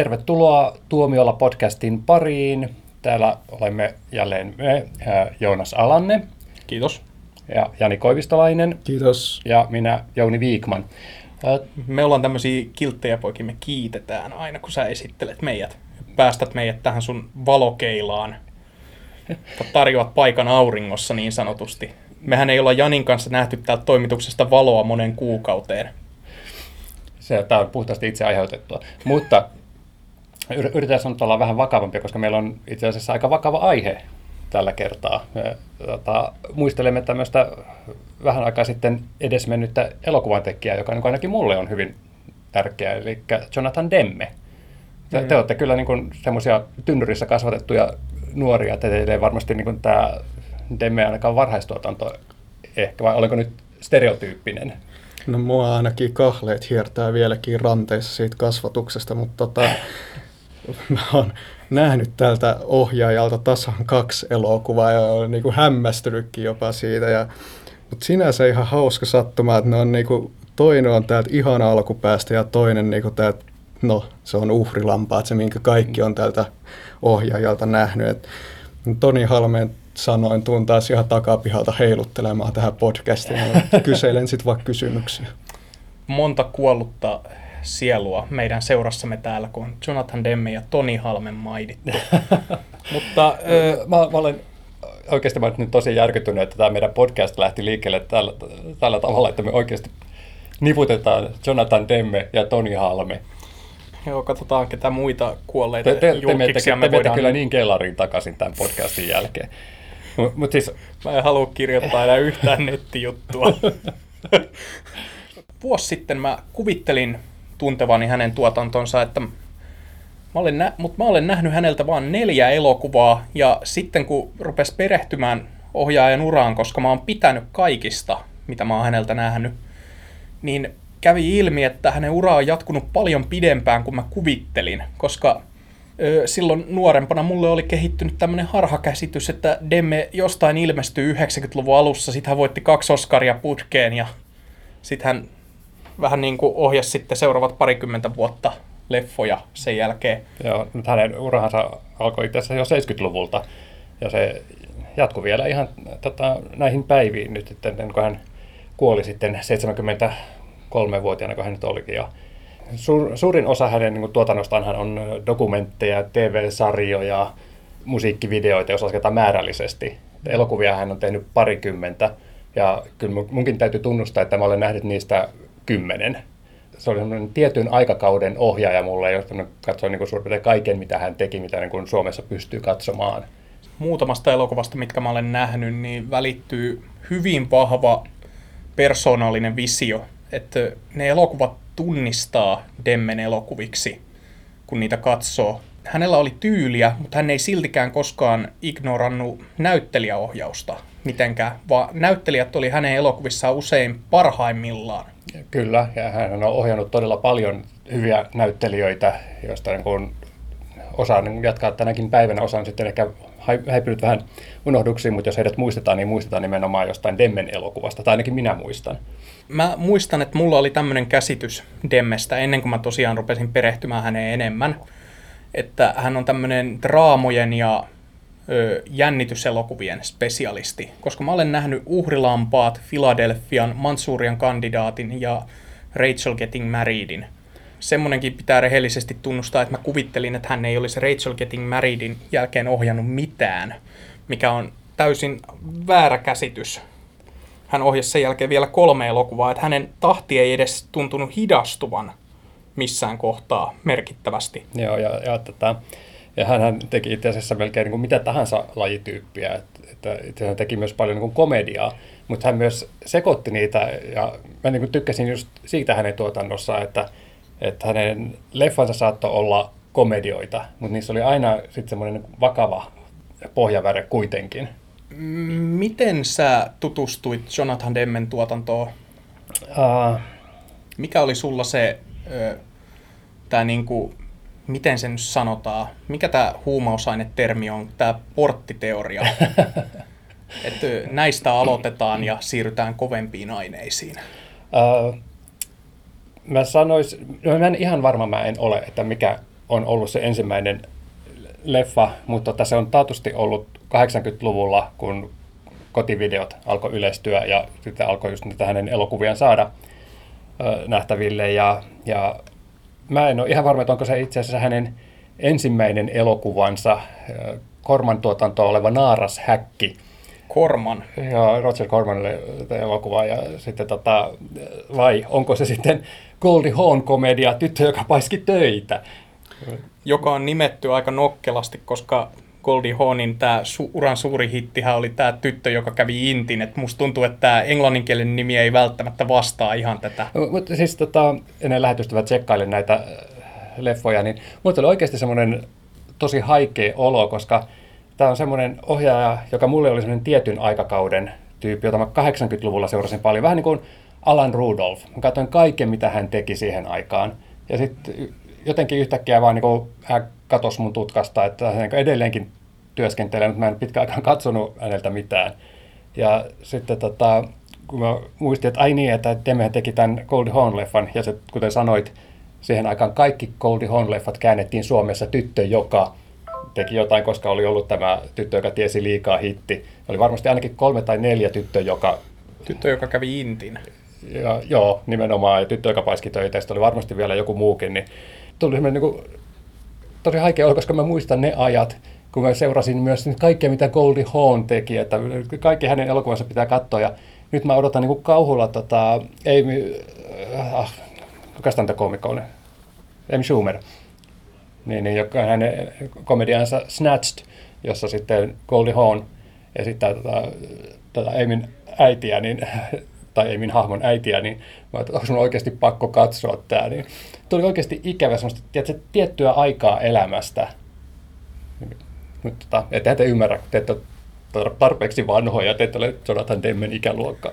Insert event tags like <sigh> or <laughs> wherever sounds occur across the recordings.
Tervetuloa Tuomiolla podcastin pariin. Täällä olemme jälleen me, Joonas Alanne. Kiitos. Ja Jani Koivistolainen. Kiitos. Ja minä, Jouni Viikman. Me ollaan tämmöisiä kilttejä poikia, me kiitetään aina, kun sä esittelet meidät. Päästät meidät tähän sun valokeilaan. Tarjoat paikan auringossa niin sanotusti. Mehän ei olla Janin kanssa nähty täältä toimituksesta valoa monen kuukauteen. Se, tämä on puhtaasti itse aiheutettua. Mutta yritetään sanoa, että ollaan vähän vakavampia, koska meillä on itse asiassa aika vakava aihe tällä kertaa. Me, tota, muistelemme tämmöistä vähän aikaa sitten edesmennyttä elokuvan tekijää, joka niin ainakin mulle on hyvin tärkeä, eli Jonathan Demme. Te, mm. te olette kyllä niin semmoisia tynnyrissä kasvatettuja nuoria, että teille ei varmasti niin tämä Demme ainakaan varhaistuotanto ehkä, vai olenko nyt stereotyyppinen? No mua ainakin kahleet hiertää vieläkin ranteissa siitä kasvatuksesta, mutta tota, <laughs> mä oon nähnyt tältä ohjaajalta tasan kaksi elokuvaa ja olen niin kuin hämmästynytkin jopa siitä. Ja, mutta sinänsä ihan hauska sattuma, että ne on niin kuin, toinen on täältä ihan alkupäästä ja toinen niin kuin täältä, no se on uhrilampaat, se minkä kaikki on tältä ohjaajalta nähnyt. Et, Toni Halmeen sanoin, tuun taas ihan takapihalta heiluttelemaan tähän podcastiin. Kyselen sitten vaikka kysymyksiä. Monta kuollutta sielua meidän seurassamme täällä, kun Jonathan Demme ja Toni Halmen mainittu. <laughs> Mutta öö, mä, mä olen oikeasti mä olen nyt tosi järkyttynyt, että tämä meidän podcast lähti liikkeelle tällä, tällä tavalla, että me oikeasti niputetaan Jonathan Demme ja Toni Halme. Joo, katsotaan ketä muita kuolleita te, te, te, te, me te voidaan... kyllä niin kellariin takaisin tämän podcastin jälkeen. Mut, mut siis... Mä en halua kirjoittaa enää yhtään nettijuttua. <laughs> Vuosi sitten mä kuvittelin tuntevani hänen tuotantonsa, että mä olen, nä- mutta mä olen nähnyt häneltä vain neljä elokuvaa, ja sitten kun rupes perehtymään ohjaajan uraan, koska mä oon pitänyt kaikista, mitä mä oon häneltä nähnyt, niin kävi ilmi, että hänen ura on jatkunut paljon pidempään kuin mä kuvittelin, koska silloin nuorempana mulle oli kehittynyt tämmöinen harhakäsitys, että Demme jostain ilmestyy 90-luvun alussa, sitten hän voitti kaksi Oscaria putkeen ja sitten hän vähän niin kuin ohjasi sitten seuraavat parikymmentä vuotta leffoja sen jälkeen. Joo, nyt hänen urahansa alkoi itse asiassa jo 70-luvulta ja se jatkui vielä ihan tota, näihin päiviin nyt, että kun hän kuoli sitten 73-vuotiaana, kun hän nyt olikin. Ja suur, suurin osa hänen niin tuotannostaan on dokumentteja, TV-sarjoja, musiikkivideoita, jos lasketaan määrällisesti. Elokuvia hän on tehnyt parikymmentä, ja kyllä munkin täytyy tunnustaa, että mä olen nähnyt niistä kymmenen. Se oli semmoinen tietyn aikakauden ohjaaja mulle, josta mä katsoin niin suurin kaiken, mitä hän teki, mitä niin kuin Suomessa pystyy katsomaan. Muutamasta elokuvasta, mitkä mä olen nähnyt, niin välittyy hyvin vahva persoonallinen visio, että ne elokuvat tunnistaa Demmen elokuviksi, kun niitä katsoo. Hänellä oli tyyliä, mutta hän ei siltikään koskaan ignorannut näyttelijäohjausta mitenkään, vaan näyttelijät oli hänen elokuvissaan usein parhaimmillaan. Kyllä, ja hän on ohjannut todella paljon hyviä näyttelijöitä, joista niin kuin osa niin jatkaa tänäkin päivänä, osa on sitten ehkä häipynyt vähän unohduksiin, mutta jos heidät muistetaan, niin muistetaan nimenomaan jostain Demmen elokuvasta, tai ainakin minä muistan. Mä muistan, että mulla oli tämmöinen käsitys Demmestä ennen kuin mä tosiaan rupesin perehtymään häneen enemmän, että hän on tämmöinen draamojen ja jännityselokuvien spesialisti, koska mä olen nähnyt Uhrilampaat, Philadelphian, Mansurian kandidaatin ja Rachel Getting Marriedin. Semmonenkin pitää rehellisesti tunnustaa, että mä kuvittelin, että hän ei olisi Rachel Getting Marriedin jälkeen ohjannut mitään, mikä on täysin väärä käsitys. Hän ohjasi sen jälkeen vielä kolme elokuvaa, että hänen tahti ei edes tuntunut hidastuvan missään kohtaa merkittävästi. Joo, ja, ja tätä, ja hän teki itse asiassa melkein niin kuin mitä tahansa lajityyppiä. Että, että hän teki myös paljon niin kuin komediaa, mutta hän myös sekoitti niitä. Ja mä niin kuin tykkäsin just siitä hänen tuotannossa, että, että hänen leffansa saattoi olla komedioita, mutta niissä oli aina sitten semmoinen vakava pohjaväre kuitenkin. Miten sä tutustuit Jonathan Demmen tuotantoon? Uh, Mikä oli sulla se, tämä niinku miten se nyt sanotaan, mikä tämä huumausainetermi on, tämä porttiteoria. <laughs> että näistä aloitetaan ja siirrytään kovempiin aineisiin. Uh, mä sanoisin, no mä en ihan varma mä en ole, että mikä on ollut se ensimmäinen leffa, mutta tota, se on taatusti ollut 80-luvulla, kun kotivideot alkoi yleistyä ja sitten alkoi just niitä hänen elokuviaan saada ö, nähtäville. Ja, ja mä en ole ihan varma, että onko se itse asiassa hänen ensimmäinen elokuvansa, ö, Korman tuotanto oleva Naaras häkki. Korman. Ja Roger Cormanille elokuva ja sitten tota, vai onko se sitten Goldie Hawn-komedia Tyttö, joka paiski töitä? Joka on nimetty aika nokkelasti, koska Goldie Hawnin tämä su- uran suuri hittihän oli tämä tyttö, joka kävi Intin. Et musta tuntuu, että tämä englanninkielinen nimi ei välttämättä vastaa ihan tätä. Mutta siis tota, ennen lähetystä mä tsekkailin näitä äh, leffoja, niin mulla tuli oikeasti semmoinen tosi haikea olo, koska tämä on semmoinen ohjaaja, joka mulle oli semmoinen tietyn aikakauden tyyppi, jota mä 80-luvulla seurasin paljon. Vähän niin kuin Alan Rudolph. Mä katsoin kaiken, mitä hän teki siihen aikaan. Ja sitten jotenkin yhtäkkiä vaan niin hän katosi mun tutkasta, että hän edelleenkin työskentelee, mutta mä en pitkään aikaan katsonut häneltä mitään. Ja sitten tota, kun mä muistin, että ai niin, että Demme teki tämän Goldie Hawn-leffan, ja se, kuten sanoit, siihen aikaan kaikki Goldie Hawn-leffat käännettiin Suomessa tyttö, joka teki jotain, koska oli ollut tämä tyttö, joka tiesi liikaa hitti. Oli varmasti ainakin kolme tai neljä tyttö, joka... Tyttö, joka kävi Intin. Ja, joo, nimenomaan, ja tyttö, joka paiski töitä, ja oli varmasti vielä joku muukin, niin tuli semmoinen niin tosi haikea olla, koska mä muistan ne ajat, kun mä seurasin myös kaikkea, mitä Goldie Hawn teki, että kaikki hänen elokuvansa pitää katsoa, ja nyt mä odotan niin kuin kauhulla tota, Amy, äh, kuka sitä komikko oli? Amy Schumer, niin, niin, joka hänen komediansa Snatched, jossa sitten Goldie Hawn esittää tota, tota Amyn äitiä, niin, tai Amyn hahmon äitiä, niin mä että onko sun oikeasti pakko katsoa tämä. Niin tuli oikeasti ikävä semmoista tiedätkö, tiettyä aikaa elämästä. Mutta tota, ettehän te ymmärrä, kun te ette ole tarpeeksi vanhoja, te ette ole Jonathan Demmen ikäluokka.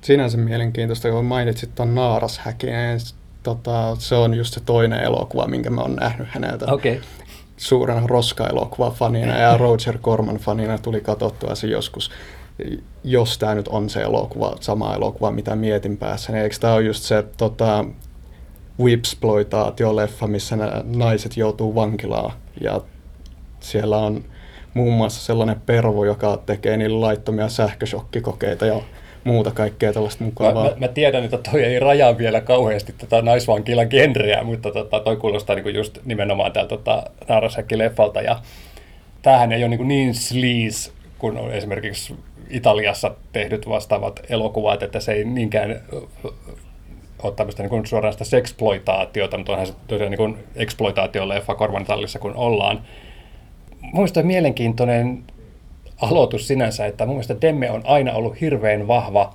Sinänsä mielenkiintoista, kun mainitsit tuon Naarashäkin, tota, se on just se toinen elokuva, minkä mä oon nähnyt häneltä. Okay. Suurena roska-elokuva-fanina ja Roger Corman-fanina tuli katsottua se joskus jos tämä nyt on se elokuva, sama elokuva, mitä mietin päässä, niin eikö tämä ole just se tota, Whipsploitaatio-leffa, missä nämä naiset joutuu vankilaan ja siellä on muun muassa sellainen pervo, joka tekee niille laittomia sähköshokkikokeita ja muuta kaikkea tällaista mukavaa. Mä, mä, mä tiedän, että toi ei rajaa vielä kauheasti tota naisvankilan genreä, mutta tota, toi kuulostaa niinku just nimenomaan täältä tota, Naarashäkki-leffalta. Ja tämähän ei ole niinku niin sleaze kuin on esimerkiksi Italiassa tehdyt vastaavat elokuvat, että se ei niinkään ole tämmöistä niin suoranaista seksploitaatiota, mutta onhan se tosiaan niin kuin exploitaatio-leffa korvanitallissa, kun ollaan. Mielestäni mielenkiintoinen aloitus sinänsä, että mun mielestä Demme on aina ollut hirveän vahva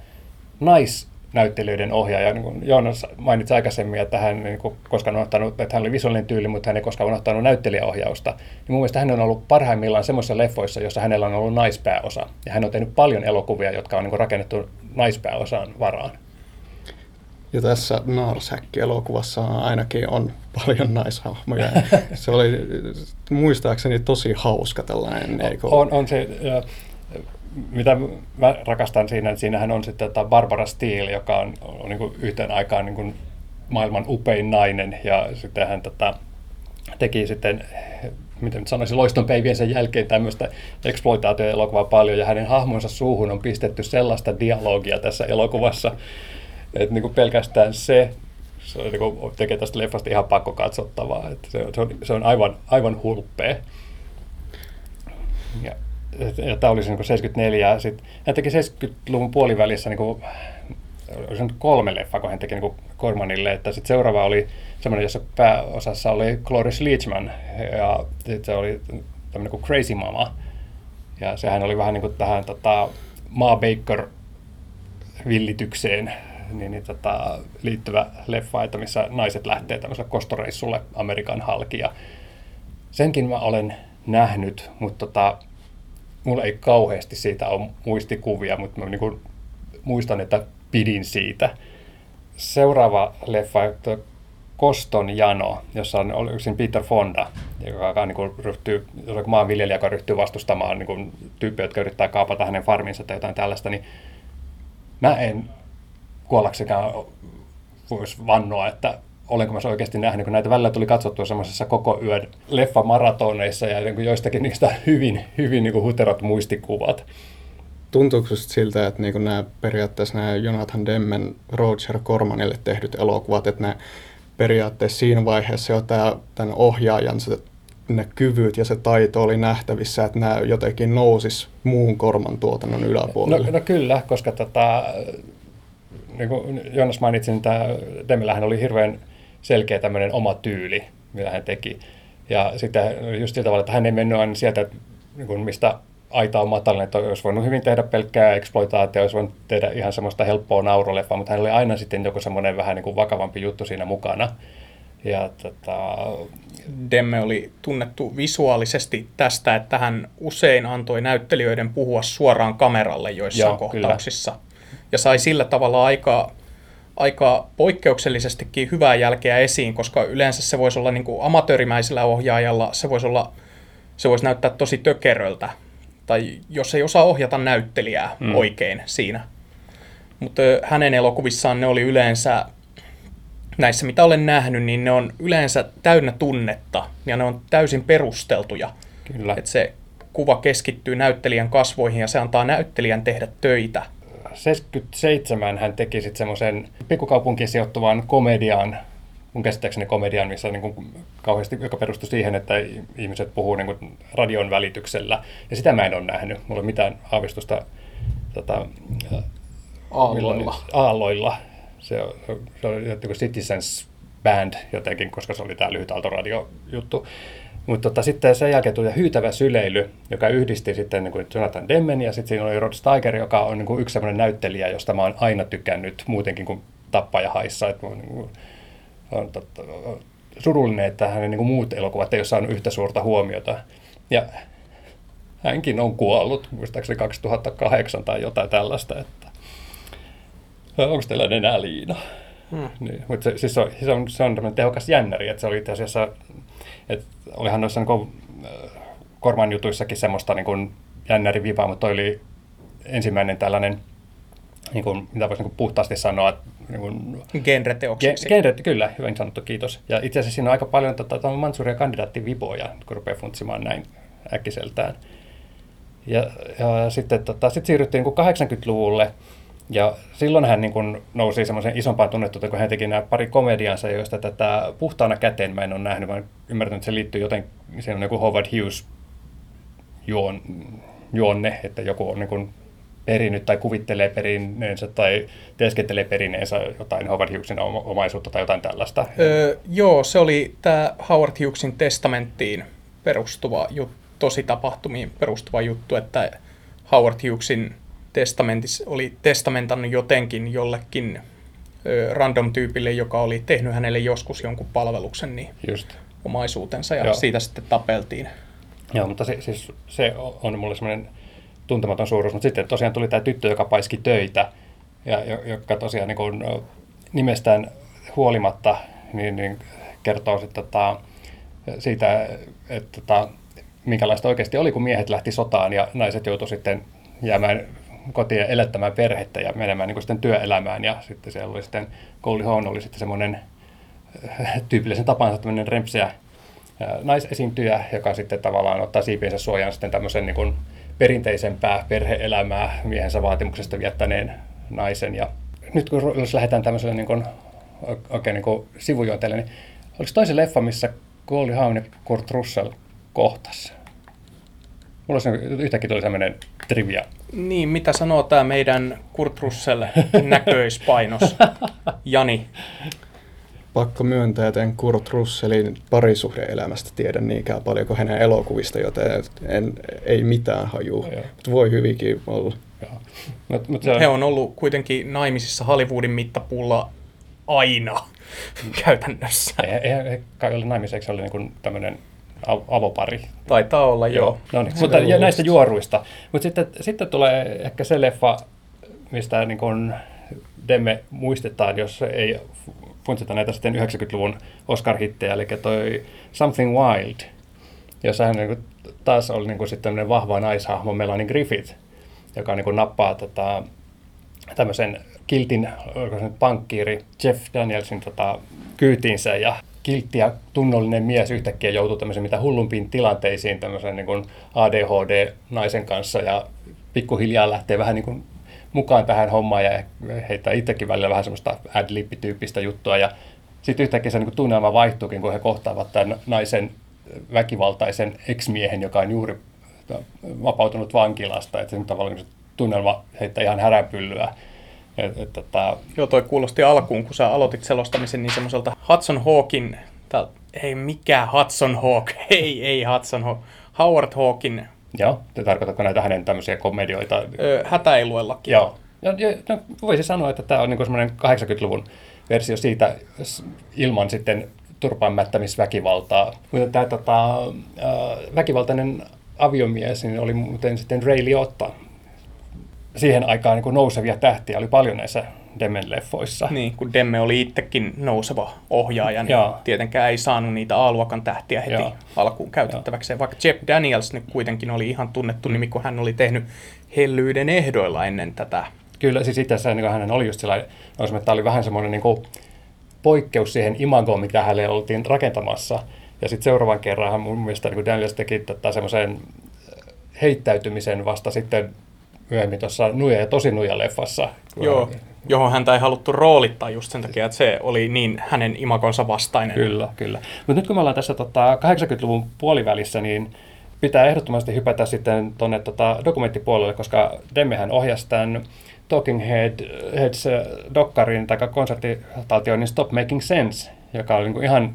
naisnäyttelijöiden ohjaaja. Niin kuin Joonas mainitsi aikaisemmin, että hän niin kuin koskaan on ottanut, että hän oli visuaalinen tyyli, mutta hän ei koskaan ottanut näyttelijäohjausta. Niin mun mielestä hän on ollut parhaimmillaan semmoisissa leffoissa, jossa hänellä on ollut naispääosa. Ja hän on tehnyt paljon elokuvia, jotka on niin kuin rakennettu naispääosaan varaan. Ja tässä Naarsäkki-elokuvassa ainakin on paljon naishahmoja. <laughs> se oli muistaakseni tosi hauska tällainen. Eikö? On, on se, ja, mitä mä rakastan siinä, että siinähän on sitten tämä Barbara Steele, joka on, on niin yhteen aikaan niin kuin maailman upein nainen, ja sitten hän tota, teki sitten miten nyt sanoisin, loiston päiviensä jälkeen tämmöistä eksploitaatioelokuvaa paljon, ja hänen hahmonsa suuhun on pistetty sellaista dialogia tässä elokuvassa, että niin kuin pelkästään se, se on, niin kuin, tekee tästä leffasta ihan pakko katsottavaa. Että se, se, on, se on aivan, aivan hulppea. Ja, ja tämä oli se niin 74. Sitten hän teki 70-luvun puolivälissä niin kuin, oli se kolme leffa, kun hän teki niin Kormanille. Että sitten seuraava oli semmoinen, jossa pääosassa oli Cloris Leachman. Ja sitten se oli tämmöinen kuin Crazy Mama. Ja sehän oli vähän niin kuin tähän tota, Ma Baker villitykseen niin, niin tota, liittyvä leffa, että missä naiset lähtee tämmöiselle kostoreissulle Amerikan halki. Ja senkin mä olen nähnyt, mutta tota, mulla ei kauheasti siitä ole muistikuvia, mutta mä niin kuin muistan, että pidin siitä. Seuraava leffa, Koston jano, jossa on yksin Peter Fonda, joka niin kuin ryhtyy, maanviljelijä, joka ryhtyy vastustamaan niin kuin, tyyppiä, jotka yrittää kaapata hänen farminsa tai jotain tällaista, niin mä en kuollaksekään voisi vannoa, että olenko mä se oikeasti nähnyt, kun näitä välillä tuli katsottua semmoisessa koko yön leffamaratoneissa ja niin kuin joistakin niistä hyvin, hyvin niin kuin huterat muistikuvat. Tuntuuko just siltä, että niin nämä periaatteessa nämä Jonathan Demmen Roger Cormanille tehdyt elokuvat, että ne periaatteessa siinä vaiheessa jo tämä, tämän ohjaajan se, ne kyvyt ja se taito oli nähtävissä, että nämä jotenkin nousis muun Korman tuotannon yläpuolelle? No, no kyllä, koska tota, niin kuin Jonas mainitsi, niin tämä Demellähän oli hirveän selkeä tämmöinen oma tyyli, mitä hän teki. Ja sitten just sillä tavalla, että hän ei mennyt aina sieltä, niin kuin mistä aita on matalinen, että olisi voinut hyvin tehdä pelkkää exploitaatio, olisi voinut tehdä ihan semmoista helppoa nauruleffaa, mutta hän oli aina sitten joku semmoinen vähän niin kuin vakavampi juttu siinä mukana. Ja tota... Demme oli tunnettu visuaalisesti tästä, että hän usein antoi näyttelijöiden puhua suoraan kameralle joissain Joo, kohtauksissa. Kyllä. Ja sai sillä tavalla aika, aika poikkeuksellisestikin hyvää jälkeä esiin, koska yleensä se voisi olla niin kuin amatöörimäisellä ohjaajalla, se voisi, olla, se voisi näyttää tosi tökeröltä, tai jos ei osaa ohjata näyttelijää mm. oikein siinä. Mutta hänen elokuvissaan ne oli yleensä, näissä mitä olen nähnyt, niin ne on yleensä täynnä tunnetta ja ne on täysin perusteltuja. Kyllä. Että se kuva keskittyy näyttelijän kasvoihin ja se antaa näyttelijän tehdä töitä. 77 hän teki sitten semmoisen pikkukaupunkiin sijoittuvan komedian, mun käsittääkseni komedian, missä niin kuin kauheasti, joka perustui siihen, että ihmiset puhuu niin kuin radion välityksellä. Ja sitä mä en ole nähnyt. Mulla ei ole mitään aavistusta tota, aalloilla. aalloilla. Se, se oli joku Citizens Band jotenkin, koska se oli tämä lyhytaaltoradio juttu. Mutta tota, sitten sen jälkeen tuli hyytävä syleily, joka yhdisti sitten niin kuin Jonathan Demmen ja sitten siinä oli Rod Steiger, joka on niin kuin yksi sellainen näyttelijä, josta mä oon aina tykännyt muutenkin kuin tappaja haissa. Että niin kuin, on totta, surullinen, että hänen niin kuin muut elokuvat ei ole saanut yhtä suurta huomiota. Ja hänkin on kuollut, muistaakseni 2008 tai jotain tällaista. Että, onko teillä enää liina? Hmm. Niin, mutta se, siis se, on, se, on, se on tehokas jännäri, että se oli itse asiassa, että olihan noissa niin Korman jutuissakin semmoista niin kuin jännäri vipaa, mutta toi oli ensimmäinen tällainen, niin kuin, mitä voisi niin kuin puhtaasti sanoa, niin kuin, Genreteoksiksi. Genre, kyllä, hyvin sanottu, kiitos. Ja itse asiassa siinä on aika paljon tota, Mansuria kandidaattivipoja, kun rupeaa funtsimaan näin äkkiseltään. Ja, ja sitten tota, sit siirryttiin niin 80-luvulle, ja silloin hän niin kuin nousi semmoisen isompaan tunnettuuteen, kun hän teki nämä pari komediansa, joista tätä puhtaana käteen mä en ole nähnyt, vaan ymmärtänyt, että se liittyy joten, siinä on joku Howard Hughes juon, juonne, että joku on niin kuin perinyt tai kuvittelee perineensä tai teeskentelee perineensä jotain Howard Hughesin omaisuutta tai jotain tällaista. Öö, joo, se oli tämä Howard Hughesin testamenttiin perustuva juttu, tosi tapahtumiin perustuva juttu, että Howard Hughesin testamentissa oli testamentannut jotenkin jollekin random tyypille, joka oli tehnyt hänelle joskus jonkun palveluksen, niin Just. omaisuutensa ja Joo. siitä sitten tapeltiin. Joo, mutta se, siis, se on mulle semmoinen tuntematon suuruus, mutta sitten tosiaan tuli tämä tyttö, joka paiski töitä, ja joka tosiaan niin kuin, nimestään huolimatta niin, niin kertoo sitten, tota, siitä, että tota, minkälaista oikeasti oli, kun miehet lähti sotaan ja naiset joutuivat sitten jäämään kotiin elättämään perhettä ja menemään niin sitten työelämään. Ja sitten siellä oli sitten, Goldie oli sitten semmoinen tyypillisen tapansa tämmöinen rempseä naisesiintyjä, joka sitten tavallaan ottaa siipiensä suojaan sitten tämmöisen niin kuin perinteisempää perheelämää miehensä vaatimuksesta viettäneen naisen. Ja nyt kun jos lähdetään tämmöiselle niin kuin, oikein niin kuin sivujuonteelle, niin oliko toisen leffa, missä Goldie Hawn ja Kurt Russell kohtas? Mulla olisi yhtäkkiä tuli sellainen trivia. Niin, mitä sanoo tämä meidän Kurt Russell <laughs> näköispainos, Jani? pakko myöntää, että en Kurt Russellin parisuhdeelämästä tiedä niinkään paljon kuin hänen elokuvista, joten en, ei mitään hajua. Mutta voi hyvinkin olla. Mut, mut se... He on ollut kuitenkin naimisissa Hollywoodin mittapuulla aina käytännössä. Eihän he kai ole naimisissa, se oli niin tämmöinen avopari. Taitaa olla, joo. joo. No niin, mutta ja näistä juoruista. Mutta sitten, sitten tulee ehkä se leffa, mistä niin kun Demme muistetaan, jos ei funtsita näitä sitten 90-luvun Oscar-hittejä, eli toi Something Wild, jossa hän niin taas oli niin sitten vahva naishahmo Melanie Griffith, joka niin nappaa tota, tämmöisen kiltin pankkiiri Jeff Danielsin tota, kyytiinsä ja kiltti ja tunnollinen mies yhtäkkiä joutuu tämmöisen mitä hullumpiin tilanteisiin tämmöisen niin kuin ADHD-naisen kanssa ja pikkuhiljaa lähtee vähän niin kuin mukaan tähän hommaan ja heittää itsekin välillä vähän semmoista ad tyyppistä juttua ja sitten yhtäkkiä se niin tunnelma vaihtuukin, kun he kohtaavat tämän naisen väkivaltaisen ex-miehen, joka on juuri vapautunut vankilasta, että se tavallaan niin tunnelma heittää ihan häränpyllyä. Et, et, tota... Joo, toi kuulosti alkuun, kun sä aloitit selostamisen, niin semmoiselta Hudson Hawkin, tai ei mikä Hudson Hawk, <laughs> ei, ei Hudson Hawk, Howard Hawkin. Joo, te tarkoitatko näitä hänen tämmöisiä komedioita? Öö, hätäiluellakin. Joo, ja, ja, no, voisi sanoa, että tämä on niin semmoinen 80-luvun versio siitä ilman sitten turpaanmättämisväkivaltaa. Mutta tämä tota, väkivaltainen aviomies niin oli muuten sitten Ray Liotta. Siihen aikaan niin nousevia tähtiä oli paljon näissä Demmen leffoissa. Niin, kun Demme oli itsekin nouseva ohjaaja, niin Joo. tietenkään ei saanut niitä A-luokan tähtiä heti Joo. alkuun käytettäväksi. Vaikka Jeff Daniels nyt kuitenkin oli ihan tunnettu nimi, kun hän oli tehnyt Hellyyden ehdoilla ennen tätä. Kyllä, siis itse asiassa niin hän oli just sellainen, että tämä oli vähän semmoinen niin kuin, poikkeus siihen imagoon, mitä hänelle oltiin rakentamassa. Ja sitten seuraavan kerran hän mun mielestä niin Daniels teki tätä semmoisen heittäytymisen vasta sitten myöhemmin tuossa Nuja ja tosi Nuja leffassa. Joo, hän... johon häntä ei haluttu roolittaa just sen takia, että se oli niin hänen imakonsa vastainen. Kyllä, kyllä. Mutta nyt kun me ollaan tässä tota, 80-luvun puolivälissä, niin pitää ehdottomasti hypätä sitten tuonne tota, dokumenttipuolelle, koska Demmehän ohjasi tämän Talking Head, Heads äh, dokkarin tai konserttitaltioinnin Stop Making Sense, joka oli niin ihan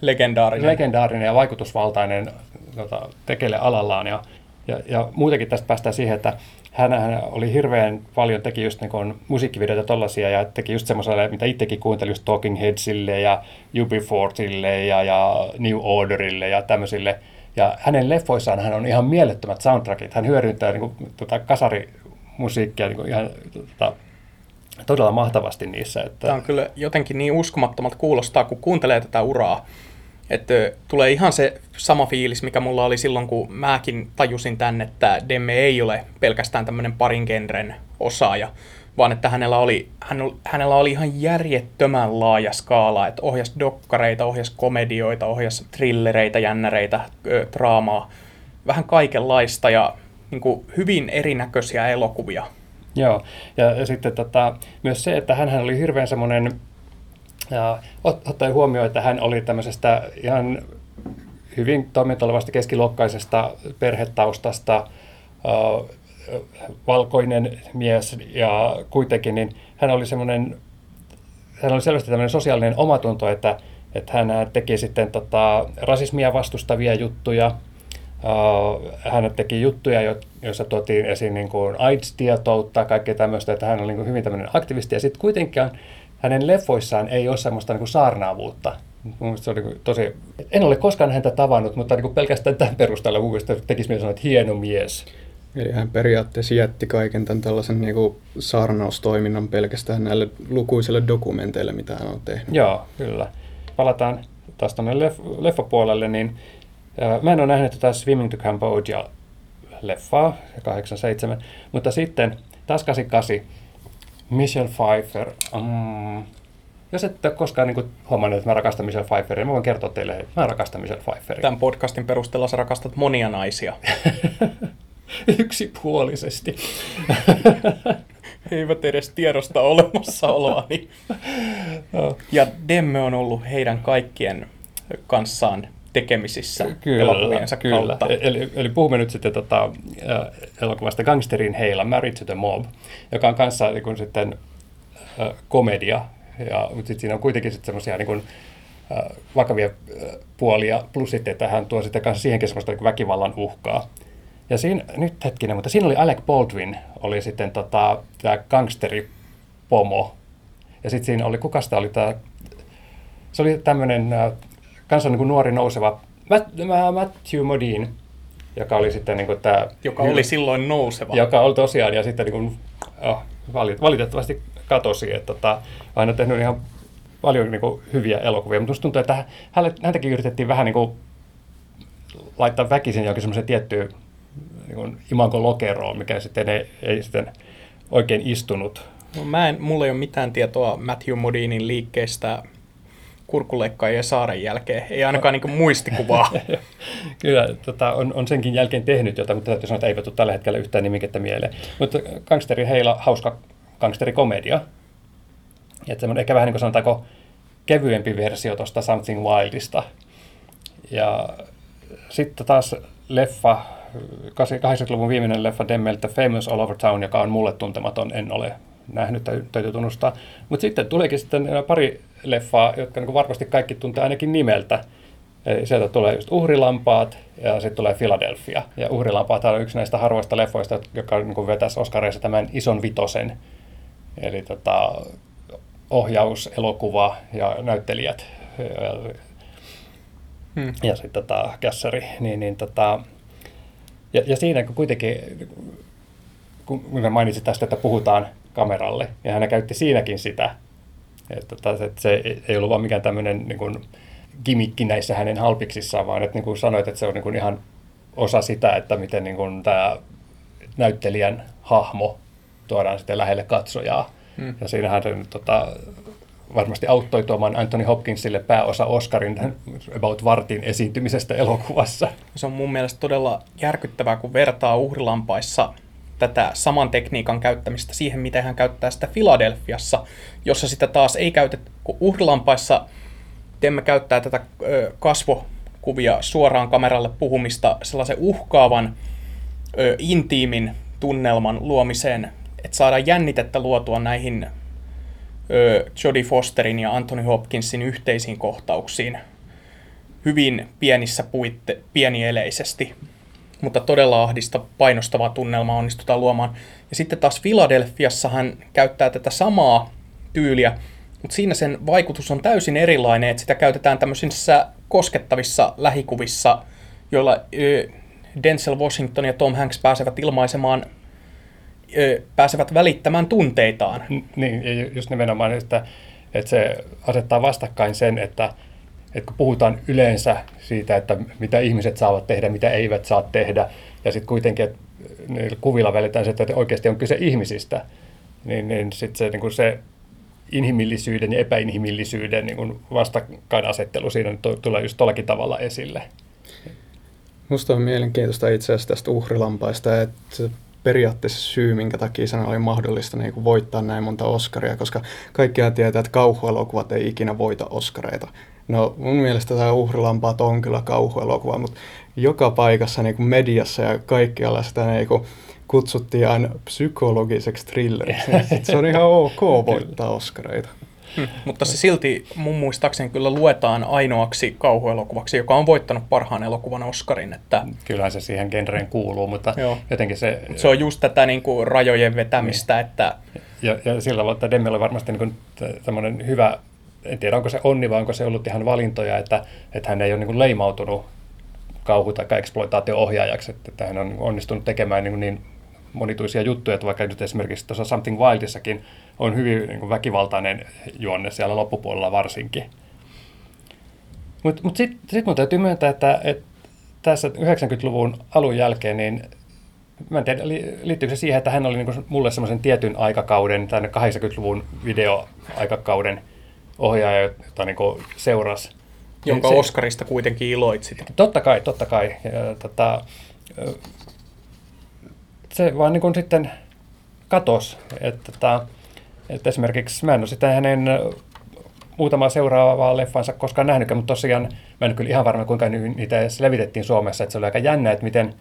legendaarinen. legendaarinen ja vaikutusvaltainen tota, tekele alallaan. Ja, ja, ja muutenkin tästä päästään siihen, että hän, oli hirveän paljon, teki just niin musiikkivideoita tollaisia ja teki just semmoiselle, mitä itsekin kuuntelin just Talking Headsille ja UB40 ja, ja New Orderille ja tämmöisille. Ja hänen leffoissaan hän on ihan mielettömät soundtrackit. Hän hyödyntää niin kuin, tota, kasari musiikkia niin kuin ihan tota, todella mahtavasti niissä. Että... Tämä on kyllä jotenkin niin uskomattomalta kuulostaa, kun kuuntelee tätä uraa. Että tulee ihan se sama fiilis, mikä mulla oli silloin, kun mäkin tajusin tänne, että Demme ei ole pelkästään tämmöinen parin genren osaaja, vaan että hänellä oli, hän, hänellä oli ihan järjettömän laaja skaala, että ohjas dokkareita, ohjas komedioita, ohjas trillereitä, jännäreitä, draamaa, vähän kaikenlaista ja niin kuin hyvin erinäköisiä elokuvia. Joo, ja sitten tota, myös se, että hän oli hirveän semmoinen, ja, ottaen huomioon, että hän oli tämmöisestä ihan hyvin toimeentulevasta keskiluokkaisesta perhetaustasta, uh, valkoinen mies ja kuitenkin, niin hän oli semmoinen, hän oli selvästi tämmöinen sosiaalinen omatunto, että, että hän teki sitten tota, rasismia vastustavia juttuja, hän teki juttuja, joissa tuotiin esiin niin kuin AIDS-tietoutta, kaikkea tämmöistä, että hän oli niin kuin hyvin tämmöinen aktivisti. Ja sitten kuitenkin hänen leffoissaan ei ole semmoista niin kuin saarnaavuutta. Se oli tosi... En ole koskaan häntä tavannut, mutta niin kuin pelkästään tämän perusteella mun mielestä tekisi sanoa, että hieno mies. Eli hän periaatteessa jätti kaiken tämän tällaisen niin kuin saarnaustoiminnan pelkästään näille lukuisille dokumenteille, mitä hän on tehnyt. Joo, kyllä. Palataan taas tuonne leff- leffapuolelle, niin Mä en ole nähnyt tätä Swimming to Cambodia leffaa, 87, mutta sitten taas 88, Michelle Pfeiffer. Mm, jos et ole koskaan niin huomannut, että mä rakastan Michelle Pfeifferia, mä voin kertoa teille, että mä rakastan Michelle Pfeifferia. Tämän podcastin perusteella sä rakastat monia naisia. <laughs> Yksipuolisesti. He <laughs> eivät edes tiedosta olemassaoloani. <laughs> no. Ja Demme on ollut heidän kaikkien kanssaan tekemisissä kyllä, elokuviensa kyllä. kautta. E- eli, eli puhumme nyt sitten tota, elokuvasta Gangsterin heila, Married to the Mob, joka on kanssa niin kuin sitten äh, komedia, ja, mutta sitten siinä on kuitenkin sitten semmoisia niin kuin, äh, vakavia äh, puolia, plus sitten, että hän tuo sitten kanssa siihen semmoista niin väkivallan uhkaa. Ja siinä, nyt hetkinen, mutta siinä oli Alec Baldwin, oli sitten tota, tämä gangsteripomo. Ja sitten siinä oli, kuka sitä oli tämä, se oli tämmöinen kanssa niin kuin nuori nouseva Matthew Modine, joka oli sitten niin kuin tämä... Joka oli silloin nouseva. Joka oli tosiaan, ja sitten niin kuin, oh, valitettavasti katosi, että tota, aina tehnyt ihan paljon niin kuin, hyviä elokuvia, mutta tuntuu, että häntäkin yritettiin vähän niin kuin, laittaa väkisin jokin semmoisen tiettyyn niin imanko lokeroon, mikä sitten ei, ei sitten oikein istunut. No, mä en, mulla ei ole mitään tietoa Matthew Modinin liikkeestä kurkuleikkaajien saaren jälkeen. Ei ainakaan niin muistikuvaa. <laughs> Kyllä, tota, on, on, senkin jälkeen tehnyt jotain, mutta täytyy sanoa, että eipä tule tällä hetkellä yhtään nimikettä mieleen. Mutta gangsteri heillä hauska gangsterikomedia. Että ehkä vähän niin kuin sanotaanko kevyempi versio tuosta Something Wildista. Ja sitten taas leffa, 80-luvun viimeinen leffa Demmeltä Famous All Over Town, joka on mulle tuntematon, en ole nähnyt, täytyy tunnustaa. Mutta sitten tuleekin sitten pari leffaa, jotka niin varmasti kaikki tuntee ainakin nimeltä. Eli sieltä tulee just Uhrilampaat ja sitten tulee Philadelphia. Ja Uhrilampaat on yksi näistä harvoista leffoista, joka niin vetäisi Oscareissa tämän ison vitosen. Eli tota, ohjaus, elokuva ja näyttelijät ja, hmm. ja sitten tota, kässäri. Niin, niin, tota, ja, ja siinä kun kuitenkin, kun mainitsit tästä, että puhutaan kameralle, ja hän käytti siinäkin sitä, että, että se ei ollut vaan mikään tämmöinen niin kuin, gimikki näissä hänen halpiksissaan, vaan että niin kuin sanoit, että se on niin kuin ihan osa sitä, että miten niin kuin tämä näyttelijän hahmo tuodaan sitten lähelle katsojaa. Hmm. Ja siinähän se tota, varmasti auttoi tuomaan Anthony Hopkinsille pääosa Oscarin about vartin esiintymisestä elokuvassa. Se on mun mielestä todella järkyttävää, kun vertaa uhrilampaissa tätä saman tekniikan käyttämistä siihen, miten hän käyttää sitä Filadelfiassa, jossa sitä taas ei käytetä, kun uhrilampaissa teemme käyttää tätä kasvokuvia suoraan kameralle puhumista sellaisen uhkaavan, intiimin tunnelman luomiseen, että saadaan jännitettä luotua näihin Jodie Fosterin ja Anthony Hopkinsin yhteisiin kohtauksiin hyvin pienissä puitte, pienieleisesti mutta todella ahdista painostava tunnelma onnistutaan luomaan. Ja sitten taas Filadelfiassa hän käyttää tätä samaa tyyliä, mutta siinä sen vaikutus on täysin erilainen, että sitä käytetään tämmöisissä koskettavissa lähikuvissa, joilla Denzel Washington ja Tom Hanks pääsevät ilmaisemaan, pääsevät välittämään tunteitaan. Niin, ja just nimenomaan, että, että se asettaa vastakkain sen, että että kun puhutaan yleensä siitä, että mitä ihmiset saavat tehdä, mitä eivät saa tehdä, ja sitten kuitenkin, että kuvilla välitään se, että oikeasti on kyse ihmisistä, niin, niin sitten se, niin se inhimillisyyden ja epäinhimillisyyden niin vastakkainasettelu siinä tulee just tuollakin tavalla esille. Minusta on mielenkiintoista itse asiassa tästä uhrilampaista, että periaatteessa syy, minkä takia sen oli mahdollista niin kuin voittaa näin monta Oscaria, koska kaikkiaan tietää, että kauhuelokuvat ei ikinä voita Oscareita. No mun mielestä tämä uhrilampaat on kyllä kauhuelokuva, mutta joka paikassa niin kuin mediassa ja kaikkialla sitä niin kuin kutsuttiin aina psykologiseksi thrilleriksi. Se on ihan ok <laughs> voittaa Oscareita. Hmm, <laughs> mutta se silti mun muistaakseni kyllä luetaan ainoaksi kauhuelokuvaksi, joka on voittanut parhaan elokuvan Oscarin. Että... Kyllähän se siihen genreen kuuluu, mutta Joo. jotenkin se... Se on just tätä niin kuin, rajojen vetämistä, niin. että... Ja, ja sillä tavalla, että Demi oli varmasti niin kuin, hyvä en tiedä onko se onni vai onko se ollut ihan valintoja, että, että hän ei ole niin leimautunut kauhu- tai exploitaatio-ohjaajaksi, että hän on onnistunut tekemään niin, niin monituisia juttuja, että vaikka nyt esimerkiksi tuossa Something Wildissakin on hyvin niin kuin väkivaltainen juonne siellä loppupuolella varsinkin. Mutta mut, sitten sit mun täytyy myöntää, että, että tässä 90-luvun alun jälkeen, niin mä en tiedä, liittyykö se siihen, että hän oli niin mulle semmoisen tietyn aikakauden, tänne 80-luvun videoaikakauden ohjaaja, jota niin seurasi. Jonka se, Oscarista kuitenkin iloitsit. Totta kai, totta kai. Ja, tota, se vaan niin sitten katos. Että, tota, että esimerkiksi mä en ole sitä hänen muutama seuraavaa leffansa koskaan nähnyt, mutta tosiaan mä en kyllä ihan varma, kuinka niitä edes levitettiin Suomessa. Että se oli aika jännä, että miten,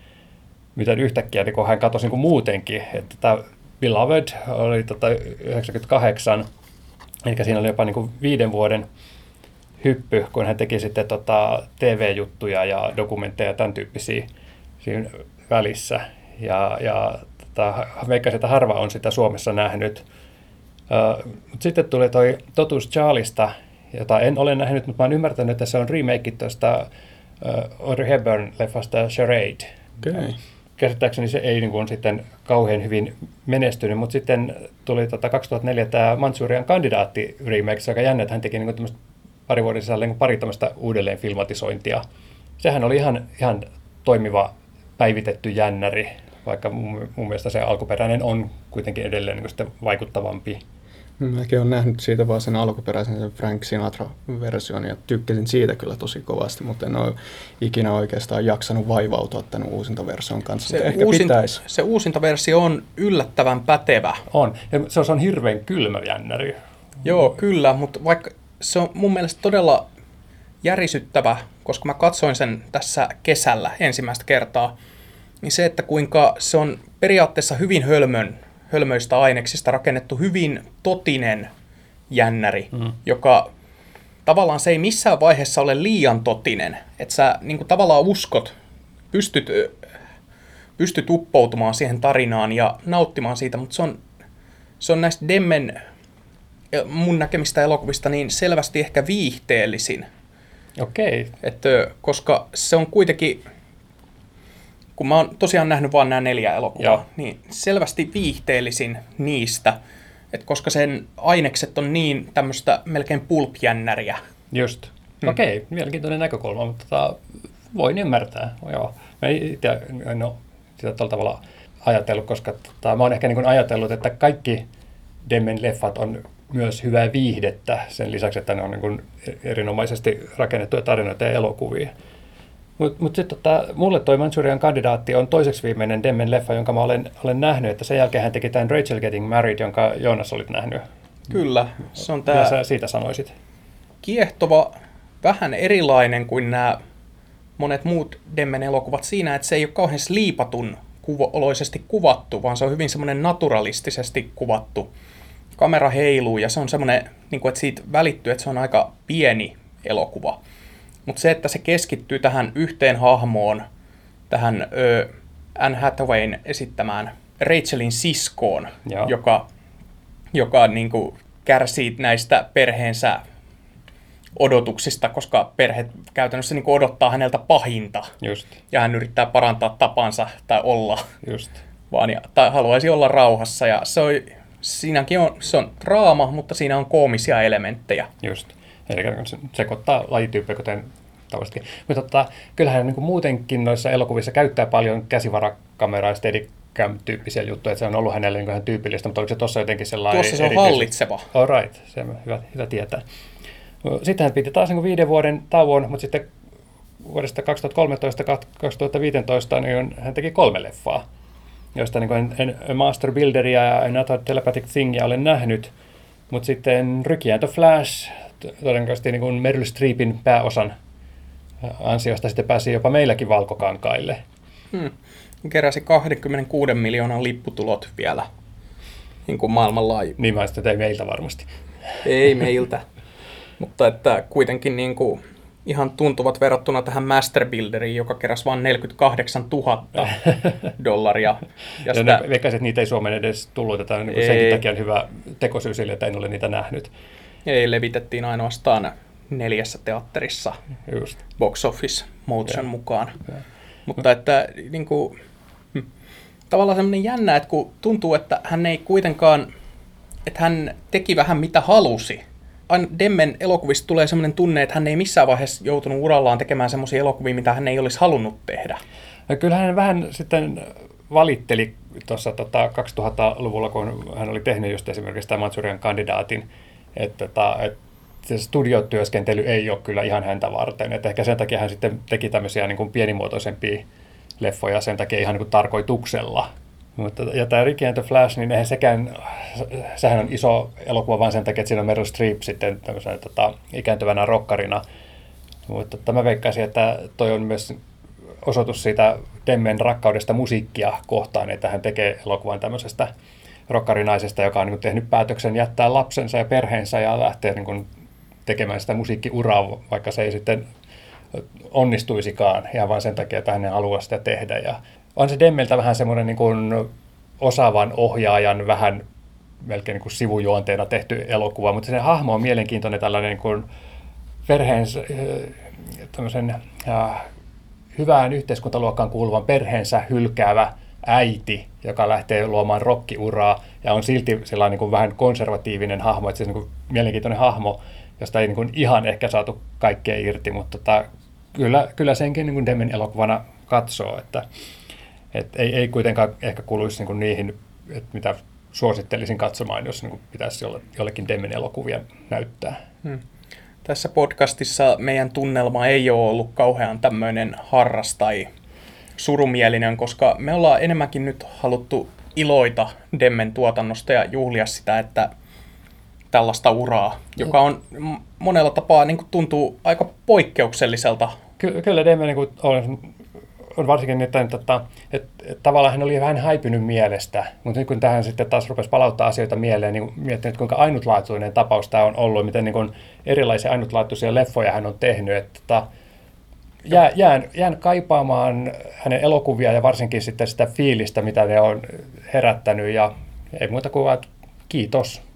miten yhtäkkiä niin hän katosi niin muutenkin. Että tämä Beloved oli tota 98 Eli siinä oli jopa niin kuin viiden vuoden hyppy, kun hän teki sitten tota TV-juttuja ja dokumentteja ja tämän tyyppisiä siinä välissä. Ja, ja tota, veikkasin, että harva on sitä Suomessa nähnyt. Uh, mutta sitten tuli toi Totuus Charlista, jota en ole nähnyt, mutta mä oon ymmärtänyt, että se on remake tuosta uh, Audrey Hepburn-leffasta Charade. Okay käsittääkseni se ei niin kuin, sitten kauhean hyvin menestynyt, mutta sitten tuli tota 2004 tämä Manchurian kandidaatti remake, aika jännä, että hän teki niin kuin, pari vuoden sisällä niin pari tämmöistä uudelleen filmatisointia. Sehän oli ihan, ihan toimiva päivitetty jännäri, vaikka mun, mun mielestä se alkuperäinen on kuitenkin edelleen niin sitten vaikuttavampi. Mäkin olen nähnyt siitä vaan sen alkuperäisen sen Frank Sinatra-version ja tykkäsin siitä kyllä tosi kovasti, mutta en ole ikinä oikeastaan jaksanut vaivautua tämän uusintaversion kanssa. Se, ehkä uusinta, pitäisi. se uusintaversio on yllättävän pätevä. On, ja se on, se on hirveän kylmä jännäri. Joo, kyllä, mutta vaikka se on mun mielestä todella järisyttävä, koska mä katsoin sen tässä kesällä ensimmäistä kertaa, niin se, että kuinka se on periaatteessa hyvin hölmön, hölmöistä aineksista rakennettu hyvin totinen jännäri, mm. joka tavallaan se ei missään vaiheessa ole liian totinen. Että sä niin kuin tavallaan uskot, pystyt, pystyt uppoutumaan siihen tarinaan ja nauttimaan siitä, mutta se on, se on näistä Demmen mun näkemistä elokuvista niin selvästi ehkä viihteellisin. Okei. Että, koska se on kuitenkin, kun mä oon tosiaan nähnyt vain nämä neljä elokuvaa, Joo. niin selvästi viihteellisin niistä, että koska sen ainekset on niin tämmöistä melkein pulpjännäriä. Just. Hmm. Okei, mielenkiintoinen näkökulma, mutta tota, voin ymmärtää. Joo. Mä itse en ole sitä tuolla tavalla ajatellut, koska tota, mä oon ehkä niin ajatellut, että kaikki Demmen leffat on myös hyvää viihdettä sen lisäksi, että ne on niin erinomaisesti rakennettuja tarinoita ja elokuvia. Mutta mut sitten tota, mulle toi Manchurian kandidaatti on toiseksi viimeinen Demmen leffa, jonka mä olen, olen nähnyt, että sen jälkeen hän teki tämän Rachel Getting Married, jonka Joonas olit nähnyt. Kyllä, se on tämä sä siitä sanoisit? kiehtova, vähän erilainen kuin nämä monet muut Demmen elokuvat siinä, että se ei ole kauhean liipatun kuvo-oloisesti kuvattu, vaan se on hyvin semmoinen naturalistisesti kuvattu. Kamera heiluu ja se on semmoinen, niin kuin, että siitä välittyy, että se on aika pieni elokuva. Mutta se, että se keskittyy tähän yhteen hahmoon, tähän ö, Anne Hathawayn esittämään Rachelin siskoon, Joo. joka, joka niin kuin, kärsii näistä perheensä odotuksista, koska perhe käytännössä niin kuin odottaa häneltä pahinta Just, ja hän yrittää parantaa tapansa tai olla, just. vaan ja, tai haluaisi olla rauhassa ja se on, siinäkin on, se on draama, mutta siinä on koomisia elementtejä. Just. Eli se sekoittaa lajityyppejä, kuten tavallisesti. Mutta tota, kyllähän niin kuin muutenkin noissa elokuvissa käyttää paljon käsivarakameraa ja steadicam-tyyppisiä juttuja, että se on ollut hänelle niin ihan tyypillistä, mutta oliko se tuossa jotenkin sellainen Tuossa se on erityis- hallitseva. All right, se on hyvä, hyvä tietää. Sitten hän piti taas niin viiden vuoden tauon, mutta sitten vuodesta 2013-2015 niin hän teki kolme leffaa, joista niin kuin en, en Master Builderia ja Another Telepathic Thingia olen nähnyt, mutta sitten Ricky and the Flash, todennäköisesti niin kuin Meryl Streepin pääosan ansiosta sitten pääsi jopa meilläkin valkokankaille. Hmm. Keräsi 26 miljoonan lipputulot vielä niin kuin maailmanlaajuisesti. Niin mä sitten ei meiltä varmasti. Ei meiltä. Mutta että kuitenkin niin kuin ihan tuntuvat verrattuna tähän Master Builderiin, joka keräsi vain 48 000 <laughs> dollaria. Ja, Ja sitä, ne että niitä ei Suomeen edes tullut. Tätä niin senkin takia on hyvä tekosyy sille, että en ole niitä nähnyt. ei levitettiin ainoastaan neljässä teatterissa Just. box office motion Joo. mukaan. Joo. Mutta että niin kuin, hm, tavallaan semmoinen jännä, että kun tuntuu, että hän ei kuitenkaan, että hän teki vähän mitä halusi. Aina Demmen elokuvista tulee semmoinen tunne, että hän ei missään vaiheessa joutunut urallaan tekemään semmoisia elokuvia, mitä hän ei olisi halunnut tehdä. Ja kyllähän hän vähän sitten valitteli tuossa tota 2000-luvulla, kun hän oli tehnyt just esimerkiksi tämän Matsurian kandidaatin, että, tota, että se studiotyöskentely ei ole kyllä ihan häntä varten. Että ehkä sen takia hän sitten teki tämmöisiä niin kuin pienimuotoisempia leffoja sen takia ihan niin kuin tarkoituksella. Mutta, ja tämä Ricky and the Flash, niin eihän sekään, sehän on iso elokuva vain sen takia, että siinä on Meryl Streep sitten tämmöisenä tota, ikääntyvänä rokkarina. Mutta tota, mä veikkaisin, että toi on myös osoitus siitä Demmen rakkaudesta musiikkia kohtaan, että hän tekee elokuvan tämmöisestä rokkarinaisesta, joka on niin tehnyt päätöksen jättää lapsensa ja perheensä ja lähteä niin kuin tekemään sitä musiikkiuraa, vaikka se ei sitten onnistuisikaan ihan vain sen takia, että hän haluaa sitä tehdä. Ja on se Demmeltä vähän semmoinen niin kuin osaavan ohjaajan vähän melkein niin kuin sivujuonteena tehty elokuva, mutta se hahmo on mielenkiintoinen tällainen niin kuin perheensä, tämmöisen äh, hyvään yhteiskuntaluokkaan kuuluvan perheensä hylkäävä äiti, joka lähtee luomaan rokkiuraa ja on silti sellainen niin kuin vähän konservatiivinen hahmo, että se on niin kuin mielenkiintoinen hahmo, josta ei niin kuin ihan ehkä saatu kaikkea irti, mutta tota, kyllä, kyllä senkin niin kuin Demen elokuvana katsoo, että Et ei, ei kuitenkaan ehkä kuuluisi niin kuin niihin, että mitä suosittelisin katsomaan, jos niin kuin pitäisi jolle, jollekin Demmen elokuvia näyttää. Hmm. Tässä podcastissa meidän tunnelma ei ole ollut kauhean tämmöinen harras tai surumielinen, koska me ollaan enemmänkin nyt haluttu iloita Demmen tuotannosta ja juhlia sitä, että tällaista uraa, joka on monella tapaa niin kuin tuntuu aika poikkeukselliselta. Ky- kyllä Demme niin kuin on, on varsinkin nyt, että, että, että, että tavallaan hän oli vähän häipynyt mielestä, mutta nyt kun tähän sitten taas rupesi palauttaa asioita mieleen, niin miettinyt, kuinka ainutlaatuinen tapaus tämä on ollut, miten niin kuin erilaisia ainutlaatuisia leffoja hän on tehnyt, että, että jää, jään, jään kaipaamaan hänen elokuvia ja varsinkin sitten sitä fiilistä, mitä ne on herättänyt ja ei muuta kuin kiitos.